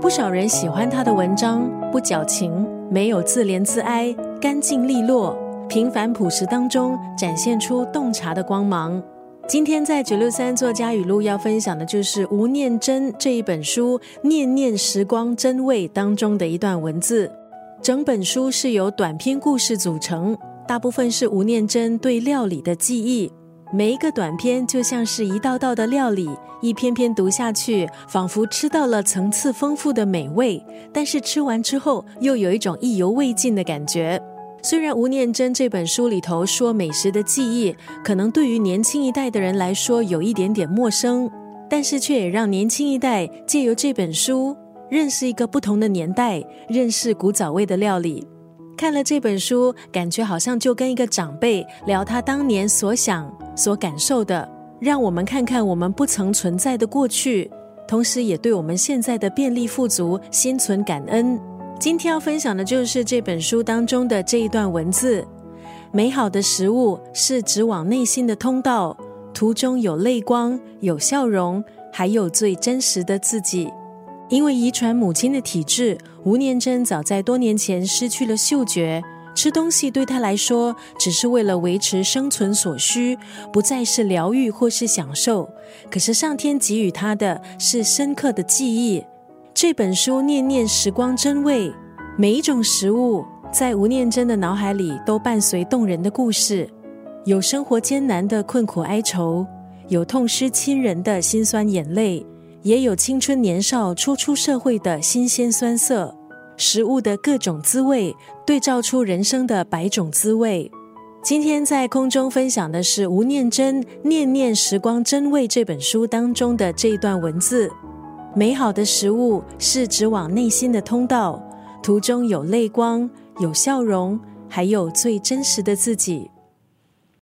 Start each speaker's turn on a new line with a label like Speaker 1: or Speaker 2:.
Speaker 1: 不少人喜欢他的文章，不矫情，没有自怜自哀，干净利落，平凡朴实当中展现出洞察的光芒。今天在九六三作家语录要分享的就是吴念真这一本书《念念时光真味》当中的一段文字。整本书是由短篇故事组成，大部分是吴念真对料理的记忆。每一个短片就像是一道道的料理，一篇篇读下去，仿佛吃到了层次丰富的美味。但是吃完之后，又有一种意犹未尽的感觉。虽然吴念真这本书里头说美食的记忆，可能对于年轻一代的人来说有一点点陌生，但是却也让年轻一代借由这本书认识一个不同的年代，认识古早味的料理。看了这本书，感觉好像就跟一个长辈聊他当年所想、所感受的，让我们看看我们不曾存在的过去，同时也对我们现在的便利富足心存感恩。今天要分享的就是这本书当中的这一段文字：美好的食物是直往内心的通道，途中有泪光、有笑容，还有最真实的自己。因为遗传母亲的体质，吴念真早在多年前失去了嗅觉。吃东西对他来说，只是为了维持生存所需，不再是疗愈或是享受。可是上天给予他的是深刻的记忆。这本书念念时光真味，每一种食物在吴念真的脑海里都伴随动人的故事，有生活艰难的困苦哀愁，有痛失亲人的辛酸眼泪。也有青春年少初出社会的新鲜酸涩，食物的各种滋味对照出人生的百种滋味。今天在空中分享的是吴念真《念念时光真味》这本书当中的这一段文字：美好的食物是指往内心的通道，途中有泪光，有笑容，还有最真实的自己。